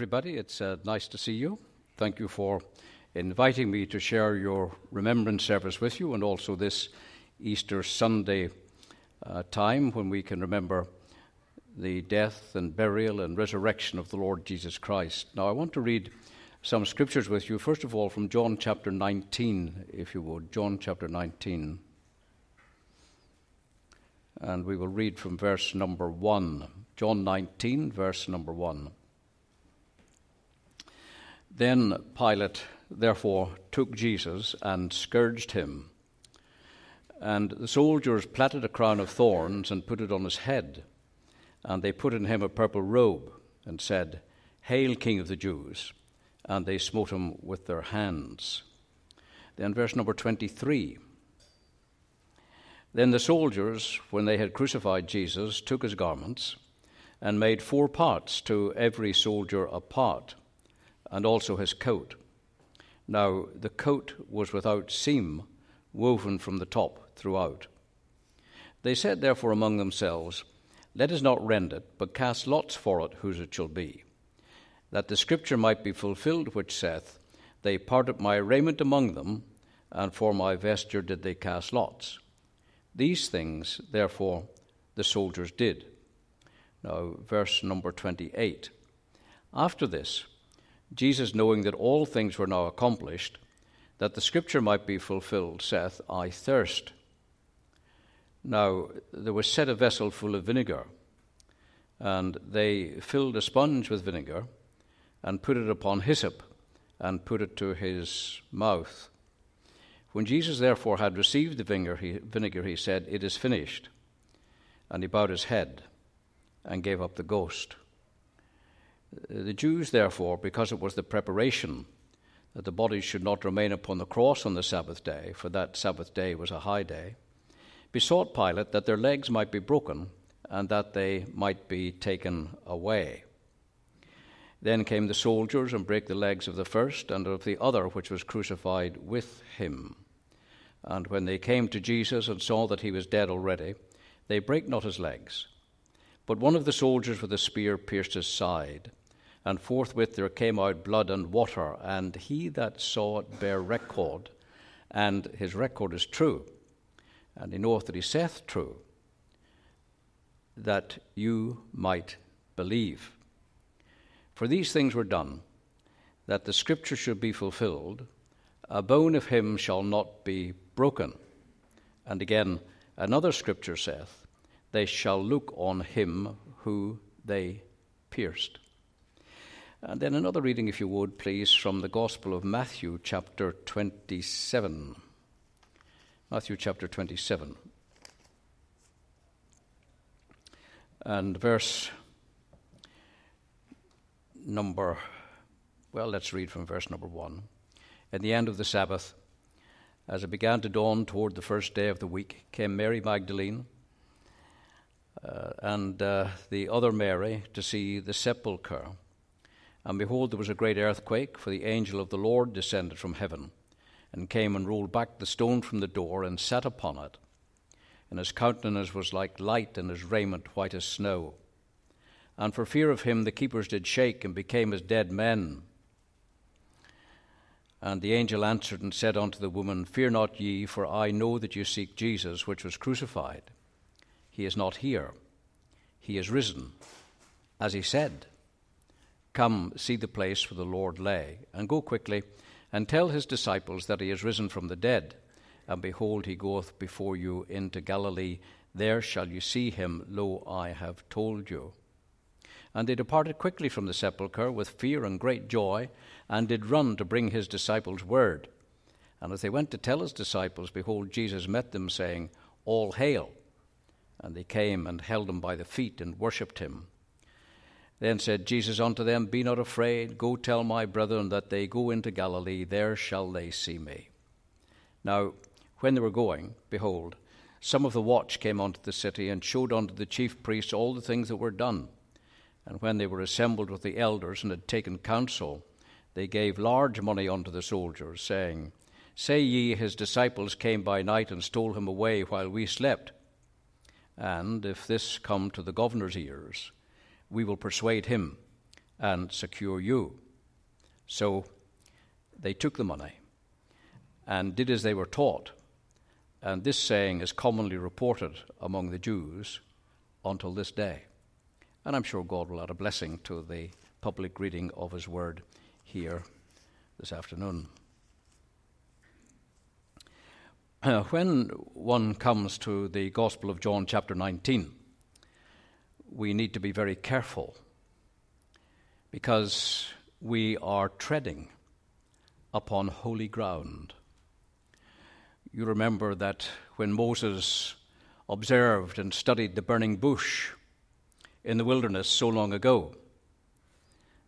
Everybody, it's uh, nice to see you. Thank you for inviting me to share your remembrance service with you and also this Easter Sunday uh, time when we can remember the death and burial and resurrection of the Lord Jesus Christ. Now, I want to read some scriptures with you. First of all, from John chapter 19, if you would. John chapter 19. And we will read from verse number 1. John 19, verse number 1. Then Pilate, therefore, took Jesus and scourged him. And the soldiers plaited a crown of thorns and put it on his head. And they put in him a purple robe and said, Hail, King of the Jews! And they smote him with their hands. Then, verse number 23. Then the soldiers, when they had crucified Jesus, took his garments and made four parts to every soldier a part and also his coat. Now the coat was without seam, woven from the top throughout. They said therefore among themselves, Let us not rend it, but cast lots for it whose it shall be, that the scripture might be fulfilled which saith, They parted my raiment among them, and for my vesture did they cast lots. These things, therefore, the soldiers did. Now, verse number 28. After this, Jesus, knowing that all things were now accomplished, that the scripture might be fulfilled, saith, I thirst. Now there was set a vessel full of vinegar, and they filled a sponge with vinegar, and put it upon hyssop, and put it to his mouth. When Jesus therefore had received the vinegar, he said, It is finished. And he bowed his head and gave up the ghost. Uh, the Jews, therefore, because it was the preparation that the bodies should not remain upon the cross on the Sabbath day, for that Sabbath day was a high day, besought Pilate that their legs might be broken and that they might be taken away. Then came the soldiers and brake the legs of the first and of the other which was crucified with him. And when they came to Jesus and saw that he was dead already, they brake not his legs. But one of the soldiers with a spear pierced his side and forthwith there came out blood and water, and he that saw it bare record, and his record is true, and he knoweth that he saith true, that you might believe. For these things were done, that the scripture should be fulfilled a bone of him shall not be broken. And again, another scripture saith, They shall look on him who they pierced. And then another reading, if you would, please, from the Gospel of Matthew, chapter 27. Matthew chapter 27. And verse number, well, let's read from verse number 1. At the end of the Sabbath, as it began to dawn toward the first day of the week, came Mary Magdalene uh, and uh, the other Mary to see the sepulchre. And behold, there was a great earthquake, for the angel of the Lord descended from heaven, and came and rolled back the stone from the door, and sat upon it. And his countenance was like light, and his raiment white as snow. And for fear of him, the keepers did shake, and became as dead men. And the angel answered and said unto the woman, Fear not ye, for I know that you seek Jesus, which was crucified. He is not here, he is risen, as he said. Come, see the place where the Lord lay, and go quickly, and tell his disciples that he is risen from the dead. And behold, he goeth before you into Galilee. There shall you see him. Lo, I have told you. And they departed quickly from the sepulchre with fear and great joy, and did run to bring his disciples word. And as they went to tell his disciples, behold, Jesus met them, saying, All hail! And they came and held him by the feet and worshipped him. Then said Jesus unto them, Be not afraid, go tell my brethren that they go into Galilee, there shall they see me. Now, when they were going, behold, some of the watch came unto the city, and showed unto the chief priests all the things that were done. And when they were assembled with the elders and had taken counsel, they gave large money unto the soldiers, saying, Say ye, his disciples came by night and stole him away while we slept. And if this come to the governor's ears, we will persuade him, and secure you. So they took the money and did as they were taught. And this saying is commonly reported among the Jews until this day. And I'm sure God will add a blessing to the public reading of His Word here this afternoon. When one comes to the Gospel of John, chapter 19, we need to be very careful because we are treading upon holy ground. You remember that when Moses observed and studied the burning bush in the wilderness so long ago,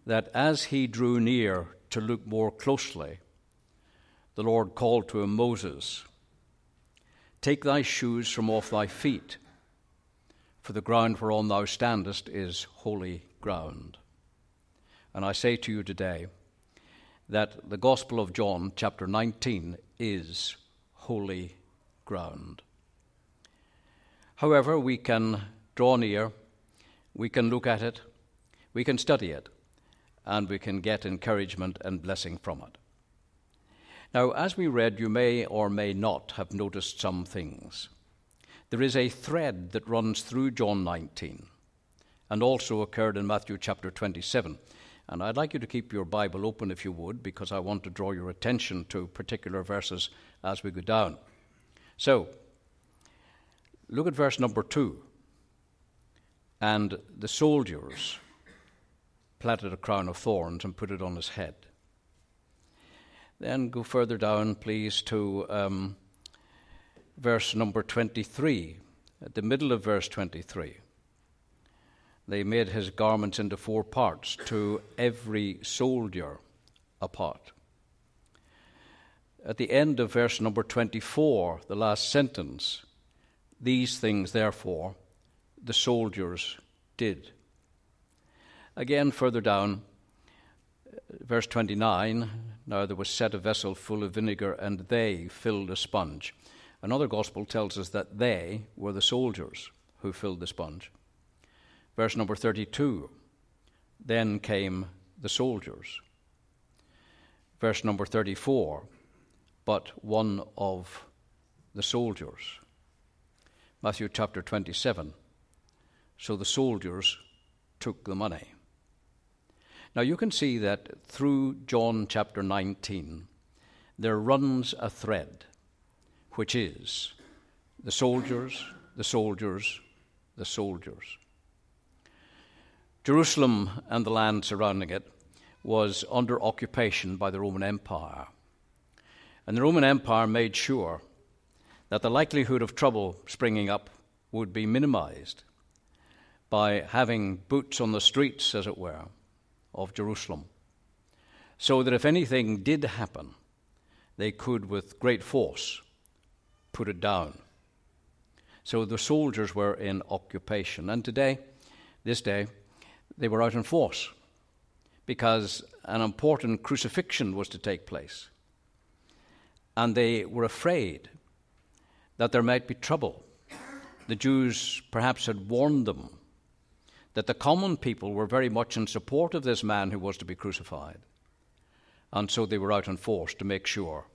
that as he drew near to look more closely, the Lord called to him, Moses, Take thy shoes from off thy feet, for the ground whereon thou standest is holy ground. And I say to you today that the Gospel of John, chapter 19, is holy ground. However, we can draw near, we can look at it, we can study it, and we can get encouragement and blessing from it. Now, as we read, you may or may not have noticed some things. There is a thread that runs through John 19 and also occurred in Matthew chapter 27. And I'd like you to keep your Bible open if you would, because I want to draw your attention to particular verses as we go down. So, look at verse number 2. And the soldiers platted a crown of thorns and put it on his head. Then go further down, please, to um, verse number 23, at the middle of verse 23. They made his garments into four parts, to every soldier a part. At the end of verse number 24, the last sentence, these things, therefore, the soldiers did. Again, further down, verse 29 now there was set a vessel full of vinegar, and they filled a sponge. Another gospel tells us that they were the soldiers who filled the sponge. Verse number 32 Then came the soldiers. Verse number 34 But one of the soldiers. Matthew chapter 27 So the soldiers took the money. Now you can see that through John chapter 19, there runs a thread, which is the soldiers, the soldiers, the soldiers. Jerusalem and the land surrounding it was under occupation by the Roman Empire. And the Roman Empire made sure that the likelihood of trouble springing up would be minimized by having boots on the streets, as it were of Jerusalem, so that if anything did happen, they could, with great force, put it down. So the soldiers were in occupation. And today, this day, they were out in force because an important crucifixion was to take place. And they were afraid that there might be trouble. The Jews perhaps had warned them that the common people were very much in support of this man who was to be crucified. And so they were out in force to make sure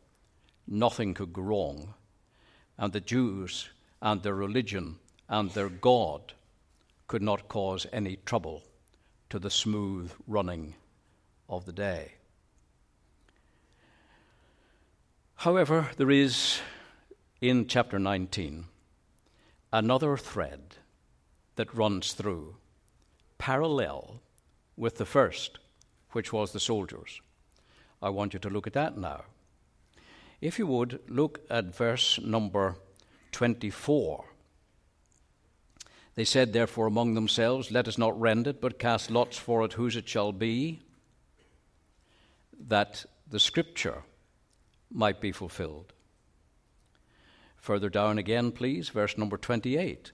nothing could go wrong, and the Jews and their religion and their God could not cause any trouble to the smooth running of the day. However, there is in chapter 19 another thread that runs through parallel with the first, which was the soldiers. I want you to look at that now. If you would, look at verse number 24. They said, therefore, among themselves, Let us not rend it, but cast lots for it whose it shall be, that the scripture might be fulfilled. Further down again, please, verse number 28.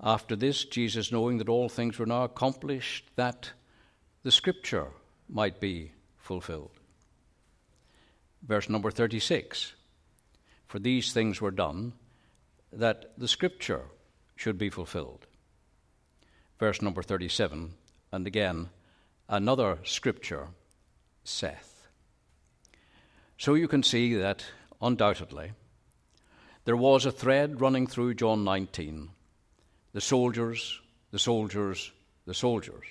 After this, Jesus, knowing that all things were now accomplished, that the scripture might be fulfilled. Verse number 36 For these things were done, that the scripture should be fulfilled. Verse number 37, and again, another scripture saith. So you can see that undoubtedly there was a thread running through John 19 the soldiers, the soldiers, the soldiers.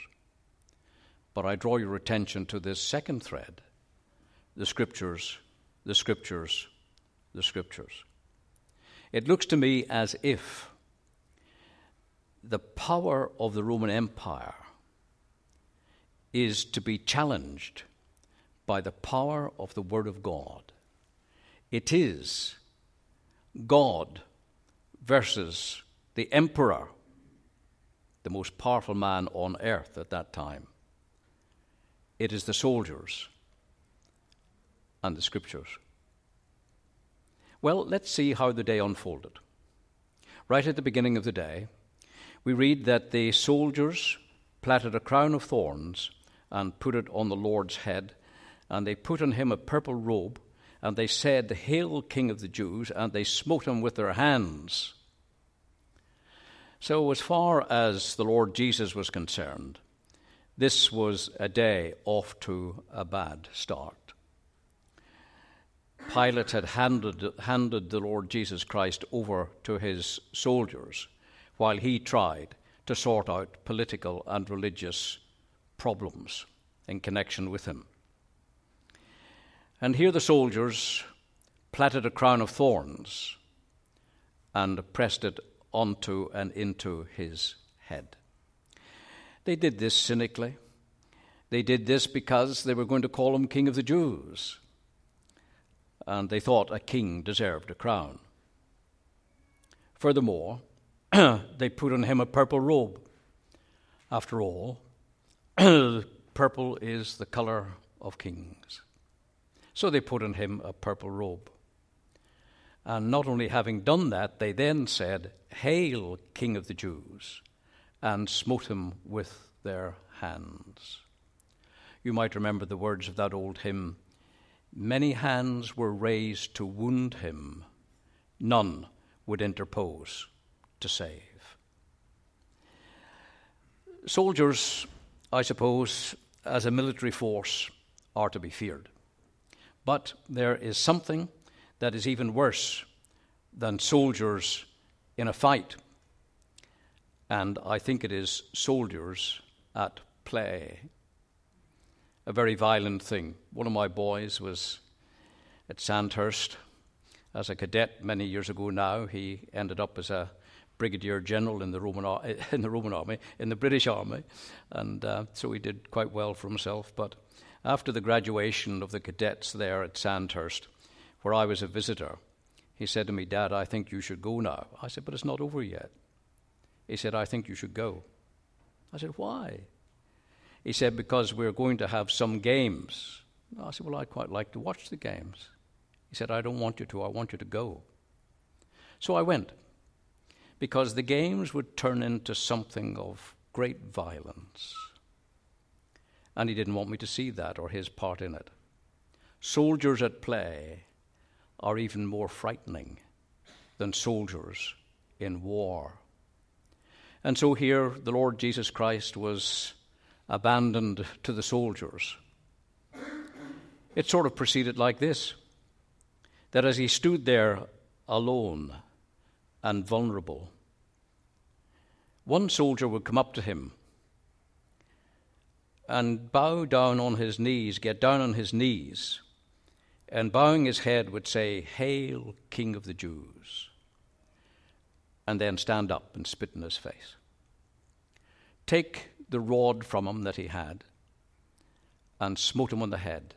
But I draw your attention to this second thread the scriptures, the scriptures, the scriptures. It looks to me as if the power of the Roman Empire is to be challenged by the power of the Word of God. It is God versus the emperor, the most powerful man on earth at that time. It is the soldiers and the scriptures. Well, let's see how the day unfolded. Right at the beginning of the day, we read that the soldiers platted a crown of thorns and put it on the Lord's head, and they put on him a purple robe, and they said, Hail, King of the Jews, and they smote him with their hands. So, as far as the Lord Jesus was concerned, this was a day off to a bad start. Pilate had handed, handed the Lord Jesus Christ over to his soldiers while he tried to sort out political and religious problems in connection with him. And here the soldiers platted a crown of thorns and pressed it onto and into his head. They did this cynically. They did this because they were going to call him King of the Jews. And they thought a king deserved a crown. Furthermore, they put on him a purple robe. After all, purple is the color of kings. So they put on him a purple robe. And not only having done that, they then said, Hail, King of the Jews, and smote him with their hands. You might remember the words of that old hymn Many hands were raised to wound him, none would interpose to save. Soldiers I suppose, as a military force, are to be feared. But there is something that is even worse than soldiers in a fight. And I think it is soldiers at play. A very violent thing. One of my boys was at Sandhurst as a cadet many years ago now. He ended up as a brigadier general in the Roman in the Roman army, in the British army, and uh, so he did quite well for himself. But after the graduation of the cadets there at Sandhurst, where I was a visitor, he said to me, "Dad, I think you should go now." I said, "But it's not over yet." He said, "I think you should go." I said, "Why?" He said, "Because we're going to have some games." I said, "Well, I'd quite like to watch the games." He said, "I don't want you to. I want you to go." So I went because the games would turn into something of great violence. And he didn't want me to see that or his part in it. Soldiers at play are even more frightening than soldiers in war. And so here the Lord Jesus Christ was abandoned to the soldiers. It sort of proceeded like this that as he stood there alone, and vulnerable. One soldier would come up to him and bow down on his knees, get down on his knees, and bowing his head would say, Hail, King of the Jews, and then stand up and spit in his face. Take the rod from him that he had and smote him on the head,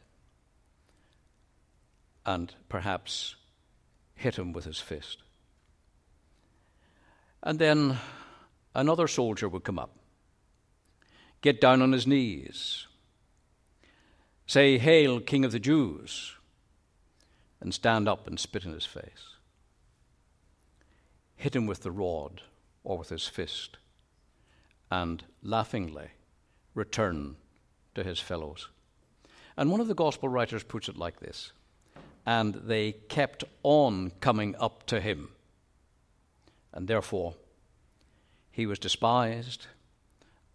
and perhaps hit him with his fist. And then another soldier would come up, get down on his knees, say, Hail, King of the Jews, and stand up and spit in his face. Hit him with the rod or with his fist, and laughingly return to his fellows. And one of the gospel writers puts it like this and they kept on coming up to him and therefore he was despised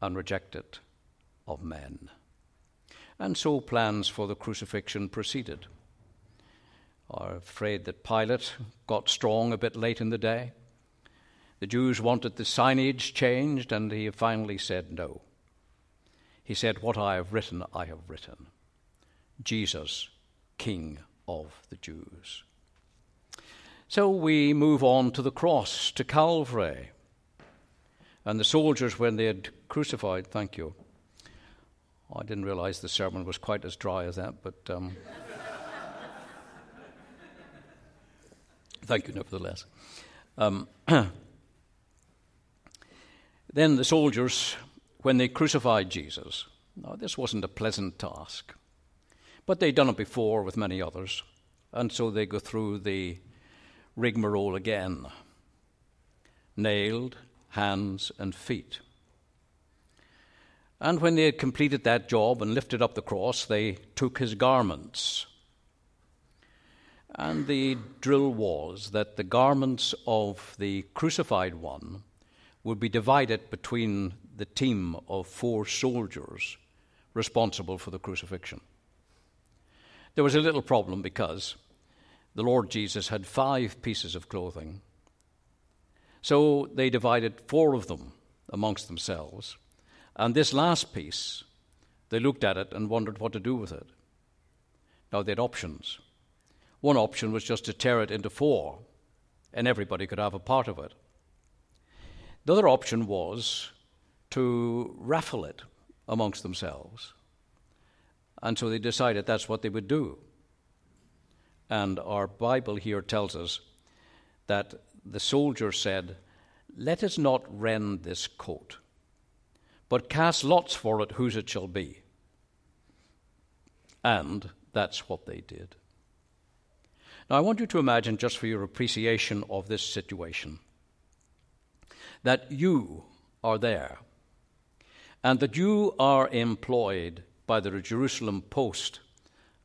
and rejected of men. And so plans for the crucifixion proceeded. I'm afraid that Pilate got strong a bit late in the day. The Jews wanted the signage changed, and he finally said no. He said, What I have written, I have written. Jesus, King of the Jews. So we move on to the cross, to Calvary. And the soldiers, when they had crucified, thank you. I didn't realize the sermon was quite as dry as that, but um, thank you nevertheless. Um, then the soldiers, when they crucified Jesus, now this wasn't a pleasant task, but they'd done it before with many others, and so they go through the rigmarole again nailed, hands, and feet. And when they had completed that job and lifted up the cross, they took his garments. And the drill was that the garments of the crucified one would be divided between the team of four soldiers responsible for the crucifixion. There was a little problem because the Lord Jesus had five pieces of clothing. So they divided four of them amongst themselves and this last piece, they looked at it and wondered what to do with it. Now, they had options. One option was just to tear it into four, and everybody could have a part of it. The other option was to raffle it amongst themselves. And so they decided that's what they would do. And our Bible here tells us that the soldier said, Let us not rend this coat but cast lots for it whose it shall be. And that's what they did. Now, I want you to imagine, just for your appreciation of this situation, that you are there and that you are employed by the Jerusalem Post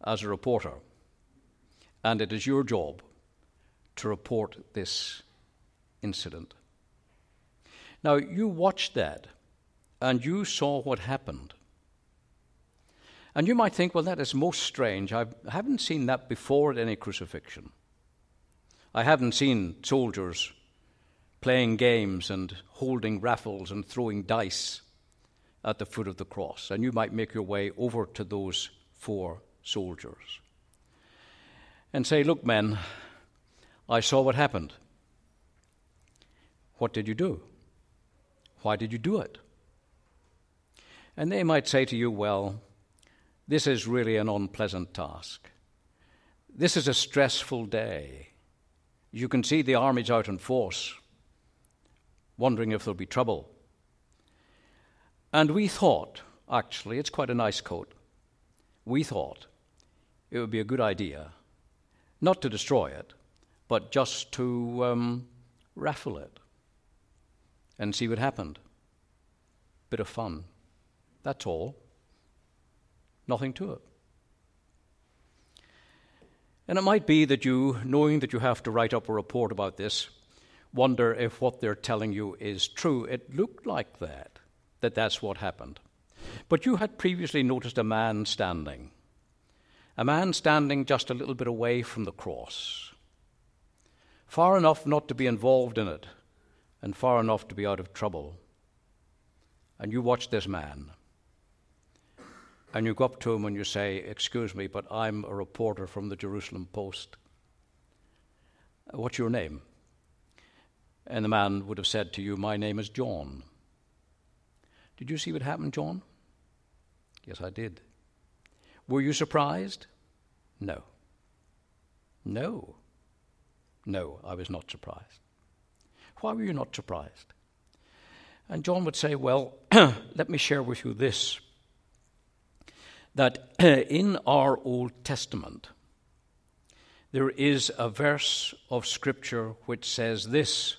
as a reporter, and it is your job to report this incident. Now, you watched that and you saw what happened. And you might think, well, that is most strange. I haven't seen that before at any crucifixion. I haven't seen soldiers playing games and holding raffles and throwing dice at the foot of the cross. And you might make your way over to those four soldiers and say, Look, men, I saw what happened. What did you do? Why did you do it? And they might say to you, well, this is really an unpleasant task. This is a stressful day. You can see the army's out in force, wondering if there'll be trouble. And we thought, actually, it's quite a nice coat. We thought it would be a good idea not to destroy it, but just to um, raffle it and see what happened. Bit of fun. That's all. Nothing to it. And it might be that you, knowing that you have to write up a report about this, wonder if what they're telling you is true. It looked like that, that that's what happened. But you had previously noticed a man standing, a man standing just a little bit away from the cross, far enough not to be involved in it, and far enough to be out of trouble. And you watch this man and you go up to him and you say, Excuse me, but I'm a reporter from the Jerusalem Post. What's your name? And the man would have said to you, My name is John. Did you see what happened, John? Yes, I did. Were you surprised? No. No. No, I was not surprised. Why were you not surprised? And John would say, Well, let me share with you this that in our Old Testament, there is a verse of Scripture which says this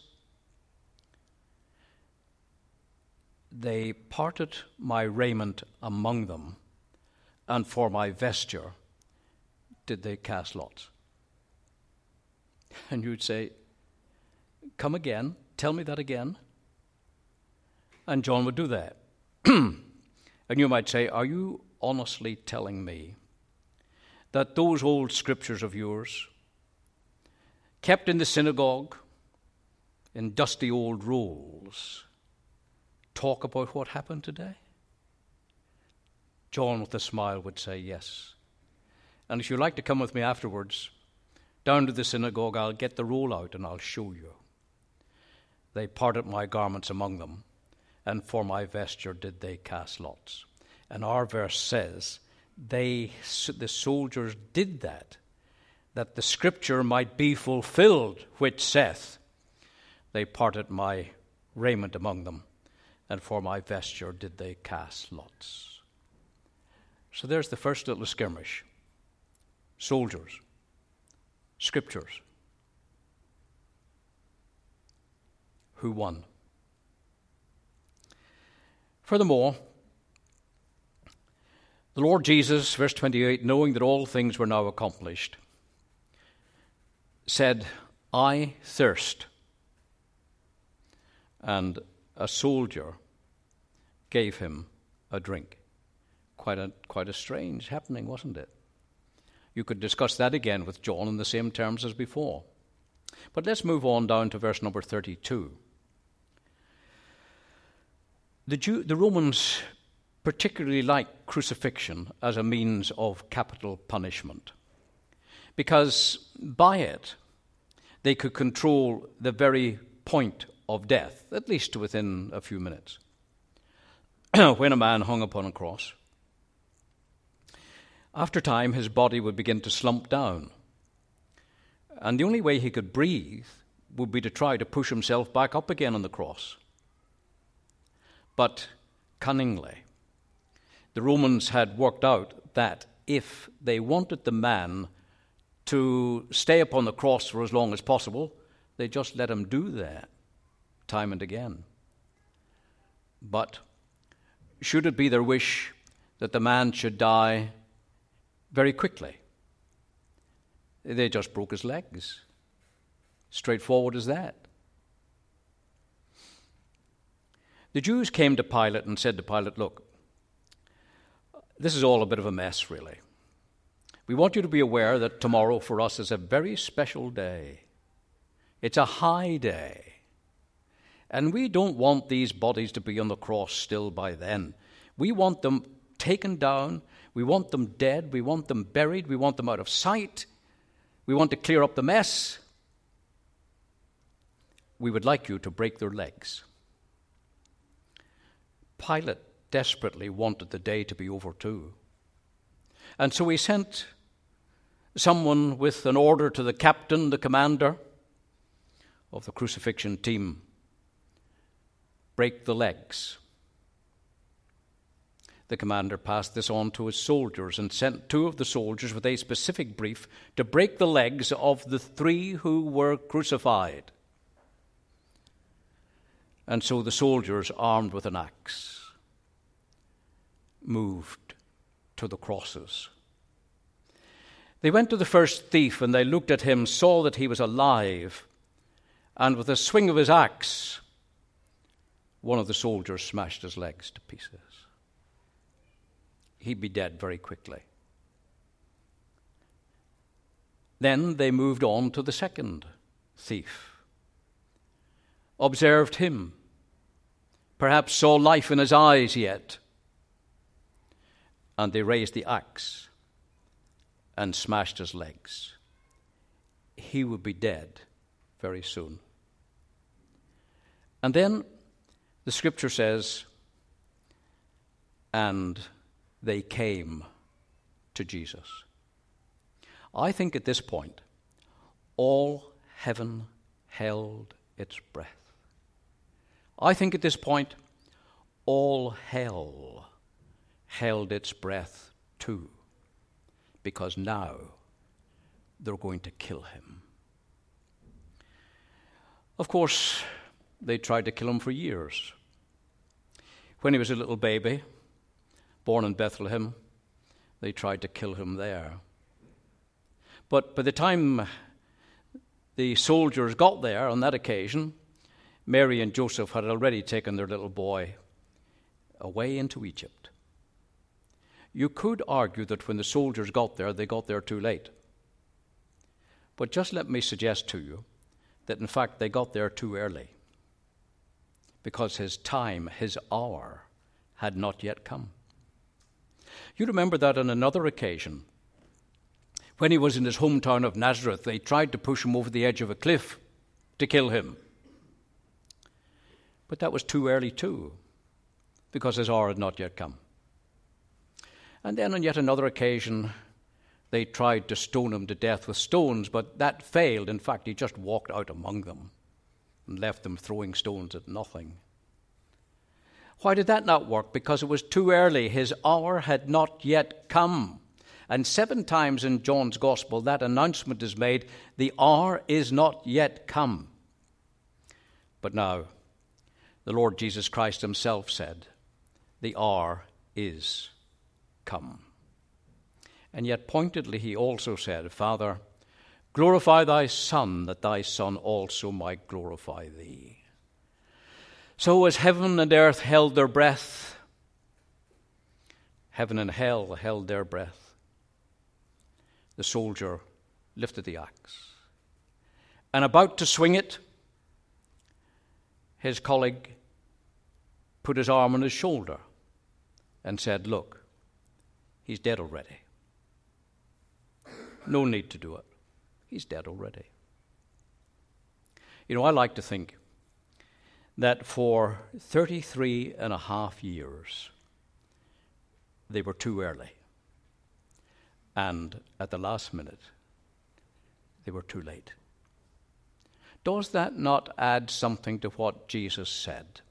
They parted my raiment among them, and for my vesture did they cast lots. And you'd say, Come again, tell me that again. And John would do that. and you might say, Are you honestly telling me that those old scriptures of yours, kept in the synagogue, in dusty old rolls, talk about what happened today? John, with a smile, would say yes. And if you'd like to come with me afterwards, down to the synagogue, I'll get the roll out and I'll show you. They parted my garments among them, and for my vesture did they cast lots. And our verse says, they, the soldiers did that, that the scripture might be fulfilled, which saith, They parted my raiment among them, and for my vesture did they cast lots. So there's the first little skirmish soldiers, scriptures. Who won? Furthermore, the Lord Jesus, verse 28, knowing that all things were now accomplished, said, I thirst. And a soldier gave him a drink. Quite a, quite a strange happening, wasn't it? You could discuss that again with John in the same terms as before. But let's move on down to verse number 32. The, Jew, the Romans particularly like crucifixion as a means of capital punishment because by it they could control the very point of death, at least within a few minutes. when a man hung upon a cross, after time his body would begin to slump down. And the only way he could breathe would be to try to push himself back up again on the cross. But cunningly, the Romans had worked out that if they wanted the man to stay upon the cross for as long as possible, they just let him do that time and again. But should it be their wish that the man should die very quickly, they just broke his legs. Straightforward as that. The Jews came to Pilate and said to Pilate, Look, this is all a bit of a mess, really. We want you to be aware that tomorrow for us is a very special day. It's a high day. And we don't want these bodies to be on the cross still by then. We want them taken down. We want them dead. We want them buried. We want them out of sight. We want to clear up the mess. We would like you to break their legs. Pilate desperately wanted the day to be over too. And so he sent someone with an order to the captain, the commander of the crucifixion team break the legs. The commander passed this on to his soldiers and sent two of the soldiers with a specific brief to break the legs of the three who were crucified. And so the soldiers, armed with an axe, moved to the crosses. They went to the first thief and they looked at him, saw that he was alive, and with a swing of his axe, one of the soldiers smashed his legs to pieces. He'd be dead very quickly. Then they moved on to the second thief, observed him, perhaps saw life in his eyes yet and they raised the axe and smashed his legs. He would be dead very soon. And then the scripture says, and they came to Jesus. I think at this point, all heaven held its breath. I think at this point, all hell held its breath too, because now they're going to kill him. Of course, they tried to kill him for years. When he was a little baby, born in Bethlehem, they tried to kill him there. But by the time the soldiers got there on that occasion, Mary and Joseph had already taken their little boy away into Egypt. you could argue that when the soldiers got there, they got there too late. But just let me suggest to you that in fact they got there too early because his time, his hour, had not yet come. You remember that on another occasion, when he was in his hometown of Nazareth, they tried to push him over the edge of a cliff to kill him. But that was too early, too, because his hour had not yet come. And then on yet another occasion, they tried to stone him to death with stones, but that failed. In fact, he just walked out among them and left them throwing stones at nothing. Why did that not work? Because it was too early. His hour had not yet come. And seven times in John's Gospel, that announcement is made the hour is not yet come. But now, the Lord Jesus Christ Himself said, The hour is come. And yet, pointedly, He also said, Father, glorify Thy Son, that Thy Son also might glorify Thee. So, as heaven and earth held their breath, heaven and hell held their breath. The soldier lifted the axe. And about to swing it, his colleague put his arm on his shoulder and said, Look, he's dead already. No need to do it. He's dead already. You know, I like to think that for 33 and a half years, they were too early. And at the last minute, they were too late. Does that not add something to what Jesus said?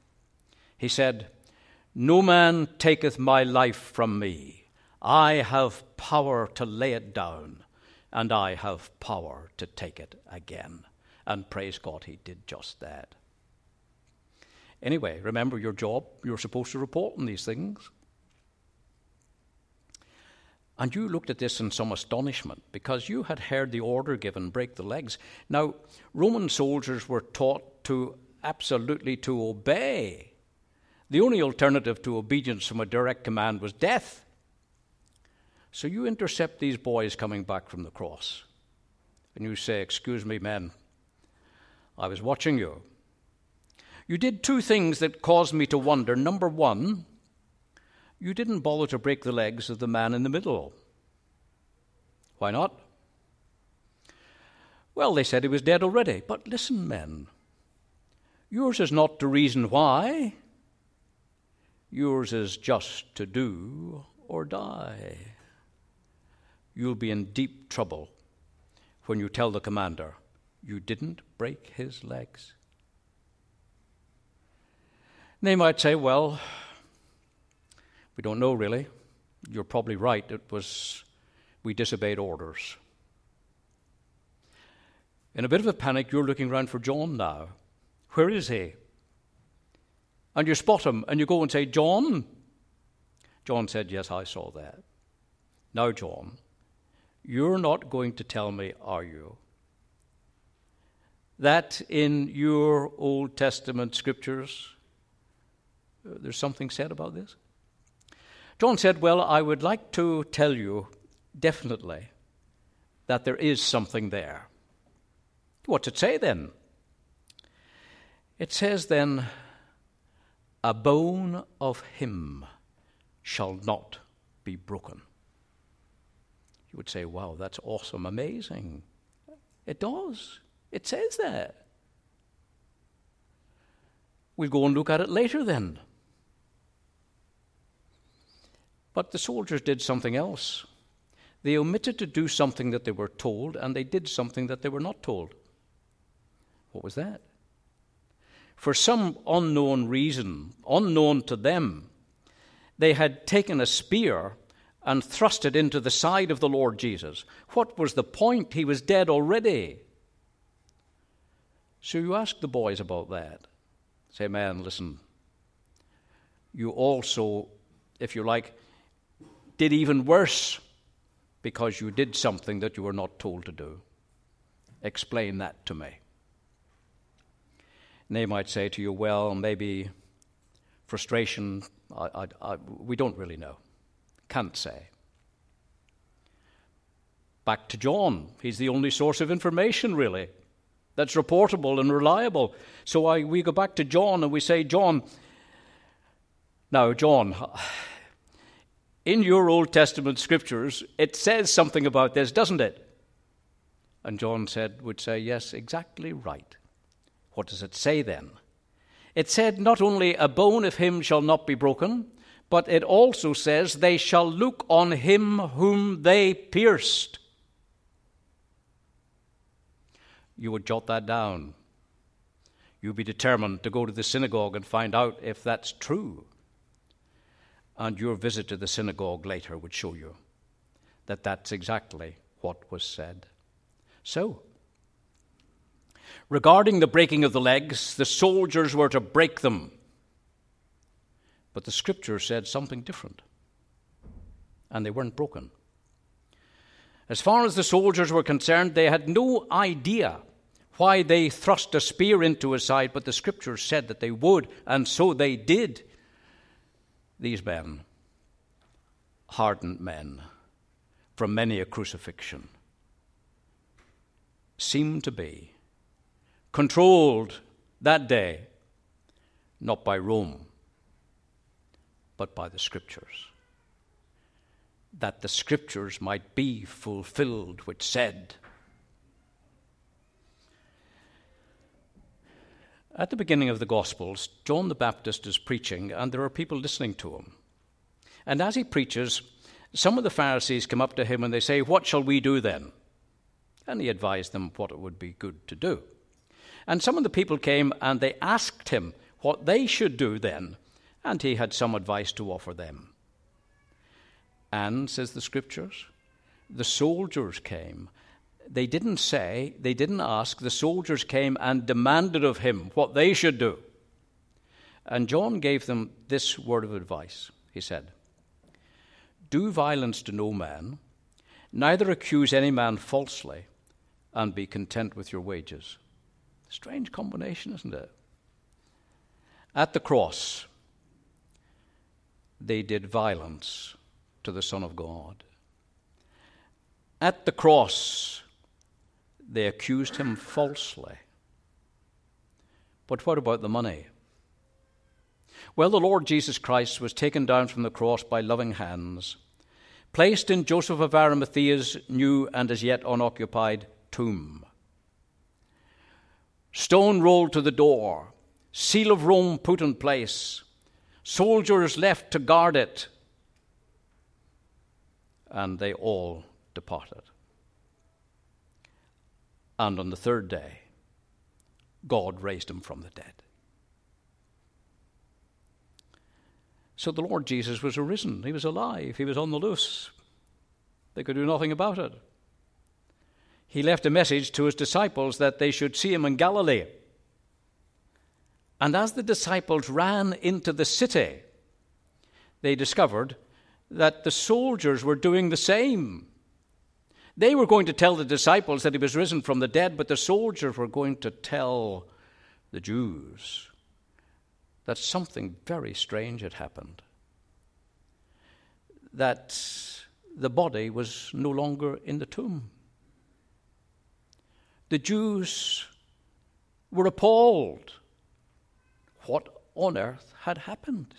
He said, No man taketh my life from me. I have power to lay it down, and I have power to take it again. And praise God, he did just that. Anyway, remember your job. You're supposed to report on these things. And you looked at this in some astonishment because you had heard the order given break the legs. Now, Roman soldiers were taught to absolutely to obey. The only alternative to obedience from a direct command was death. So you intercept these boys coming back from the cross. And you say, Excuse me, men, I was watching you. You did two things that caused me to wonder. Number one, you didn't bother to break the legs of the man in the middle. Why not? Well, they said he was dead already. But listen, men, yours is not the reason why. Yours is just to do or die. You'll be in deep trouble when you tell the commander you didn't break his legs. They might say, well, we don't know really. You're probably right. It was, we disobeyed orders. In a bit of a panic, you're looking around for John now. Where is he? And you spot him and you go and say, John? John said, Yes, I saw that. Now, John, you're not going to tell me, are you? That in your Old Testament scriptures, uh, there's something said about this? John said, Well, I would like to tell you definitely that there is something there. What's it say then? It says then, A bone of him shall not be broken. You would say, Wow, that's awesome, amazing. It does. It says that. We'll go and look at it later then. But the soldiers did something else. They omitted to do something that they were told, and they did something that they were not told. What was that? For some unknown reason, unknown to them, they had taken a spear and thrust it into the side of the Lord Jesus. What was the point? He was dead already. So you ask the boys about that. Say, man, listen, you also, if you like, did even worse because you did something that you were not told to do. Explain that to me. And they might say to you, well, maybe frustration, I, I, I, we don't really know. Can't say. Back to John. He's the only source of information, really, that's reportable and reliable. So I, we go back to John and we say, John, now, John, in your Old Testament scriptures, it says something about this, doesn't it? And John said, would say, Yes, exactly right. What does it say then? It said, Not only a bone of him shall not be broken, but it also says, They shall look on him whom they pierced. You would jot that down. You'd be determined to go to the synagogue and find out if that's true. And your visit to the synagogue later would show you that that's exactly what was said. So, regarding the breaking of the legs, the soldiers were to break them. But the scripture said something different, and they weren't broken. As far as the soldiers were concerned, they had no idea why they thrust a spear into his side, but the scriptures said that they would, and so they did. These men, hardened men from many a crucifixion, seemed to be controlled that day not by Rome, but by the Scriptures. That the Scriptures might be fulfilled, which said, At the beginning of the Gospels, John the Baptist is preaching, and there are people listening to him. And as he preaches, some of the Pharisees come up to him and they say, What shall we do then? And he advised them what it would be good to do. And some of the people came and they asked him what they should do then, and he had some advice to offer them. And, says the scriptures, the soldiers came. They didn't say, they didn't ask, the soldiers came and demanded of him what they should do. And John gave them this word of advice. He said, Do violence to no man, neither accuse any man falsely and be content with your wages. Strange combination, isn't it? At the cross, they did violence to the Son of God. At the cross, they accused him falsely. But what about the money? Well, the Lord Jesus Christ was taken down from the cross by loving hands, placed in Joseph of Arimathea's new and as yet unoccupied tomb. Stone rolled to the door, seal of Rome put in place, soldiers left to guard it, and they all departed. And on the third day, God raised him from the dead. So the Lord Jesus was arisen. He was alive. He was on the loose. They could do nothing about it he left a message to his disciples that they should see him in Galilee. And as the disciples ran into the city, they discovered that the soldiers were doing the same. They were going to tell the disciples that he was risen from the dead, but the soldiers were going to tell the Jews that something very strange had happened. That the body was no longer in the tomb the Jews were appalled. What on earth had happened?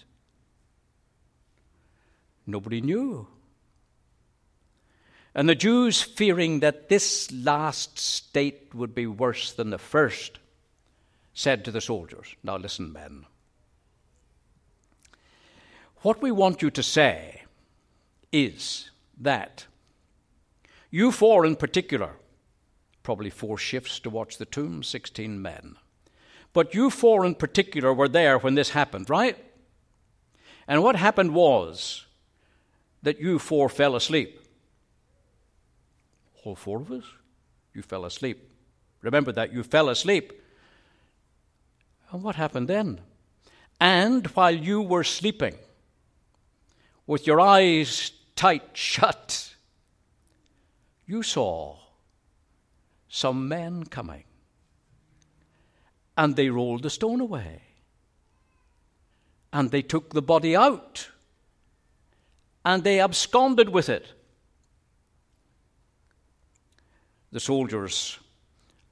Nobody knew. And the Jews, fearing that this last state would be worse than the first, said to the soldiers, Now listen, men. What we want you to say is that you four in particular probably four shifts to watch the tomb, 16 men. But you four in particular were there when this happened, right? And what happened was that you four fell asleep. All four of us? You fell asleep. Remember that, you fell asleep. And what happened then? And while you were sleeping, with your eyes tight shut, you saw some men coming. And they rolled the stone away. And they took the body out. and they absconded with it. The soldiers,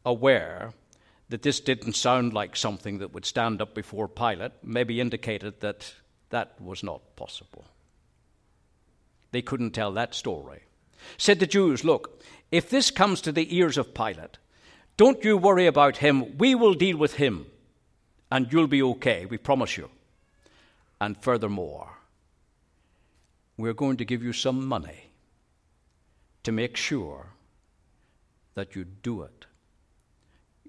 aware that this didn't sound like something that would stand up before Pilate, maybe indicated that that was not possible. They couldn't tell that story. Said the Jews, Look, if this comes to the ears of Pilate, don't you worry about him. We will deal with him, and you'll be okay, we promise you. And furthermore, we're going to give you some money to make sure that you do it.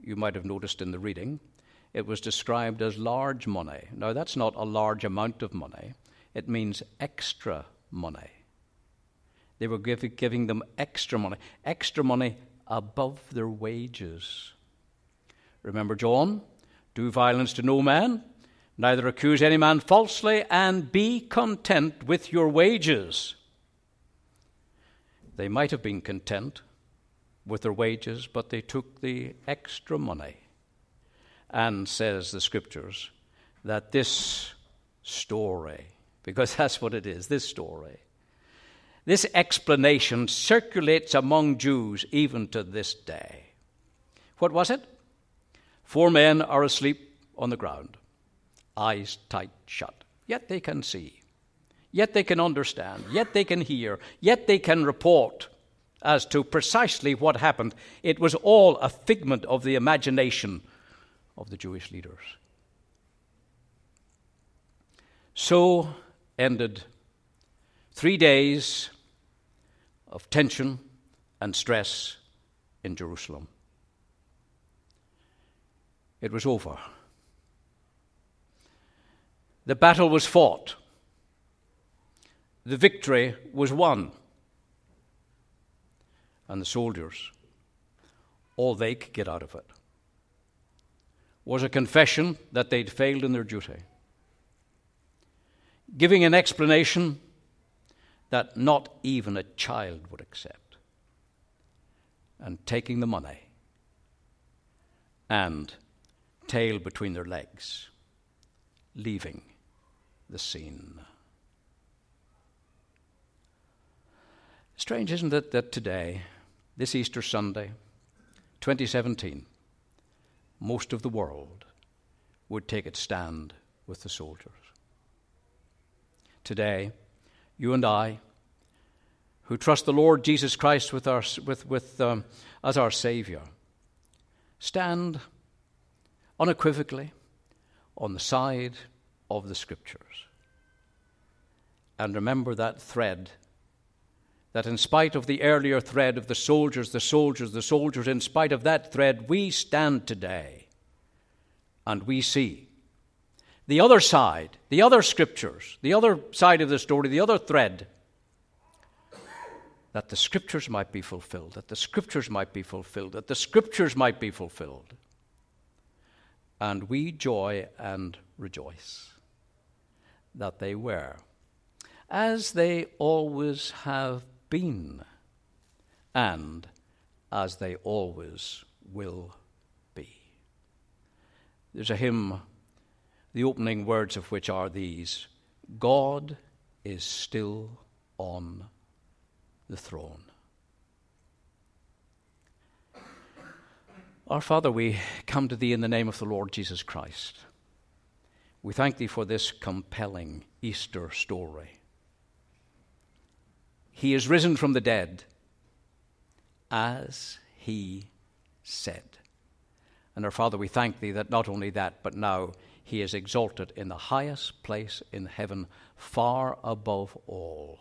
You might have noticed in the reading, it was described as large money. Now, that's not a large amount of money, it means extra money. They were give, giving them extra money, extra money above their wages. Remember John? Do violence to no man, neither accuse any man falsely, and be content with your wages. They might have been content with their wages, but they took the extra money. And says the scriptures that this story, because that's what it is, this story, this explanation circulates among Jews even to this day. What was it? Four men are asleep on the ground, eyes tight shut, yet they can see, yet they can understand, yet they can hear, yet they can report as to precisely what happened. It was all a figment of the imagination of the Jewish leaders. So ended three days of tension and stress in Jerusalem. It was over. The battle was fought. The victory was won. And the soldiers, all they could get out of it was a confession that they'd failed in their duty, giving an explanation that not even a child would accept, and taking the money and tail between their legs, leaving the scene. Strange, isn't it, that today, this Easter Sunday, 2017, most of the world would take its stand with the soldiers. Today, you and I, who trust the Lord Jesus Christ with our, with, with, um, as our Savior, stand unequivocally on the side of the Scriptures. And remember that thread that in spite of the earlier thread of the soldiers, the soldiers, the soldiers, in spite of that thread, we stand today and we see the other side, the other scriptures, the other side of the story, the other thread, that the scriptures might be fulfilled, that the scriptures might be fulfilled, that the scriptures might be fulfilled. And we joy and rejoice that they were, as they always have been, and as they always will be. There's a hymn the opening words of which are these God is still on the throne. Our Father, we come to Thee in the name of the Lord Jesus Christ. We thank Thee for this compelling Easter story. He is risen from the dead as He said. And our Father, we thank Thee that not only that, but now he is exalted in the highest place in heaven, far above all.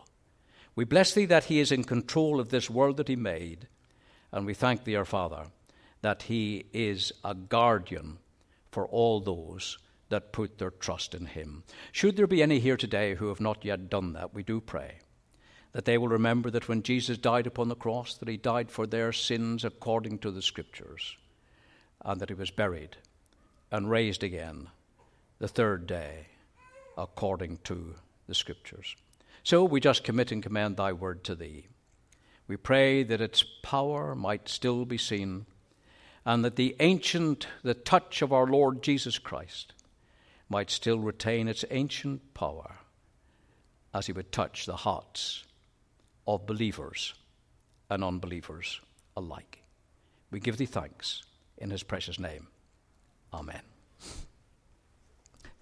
We bless thee that he is in control of this world that he made, and we thank thee, our Father, that he is a guardian for all those that put their trust in him. Should there be any here today who have not yet done that, we do pray that they will remember that when Jesus died upon the cross, that he died for their sins according to the Scriptures, and that he was buried and raised again the third day according to the Scriptures. So we just commit and commend thy word to thee. We pray that its power might still be seen, and that the ancient, the touch of our Lord Jesus Christ might still retain its ancient power as he would touch the hearts of believers and unbelievers alike. We give thee thanks in his precious name. Amen.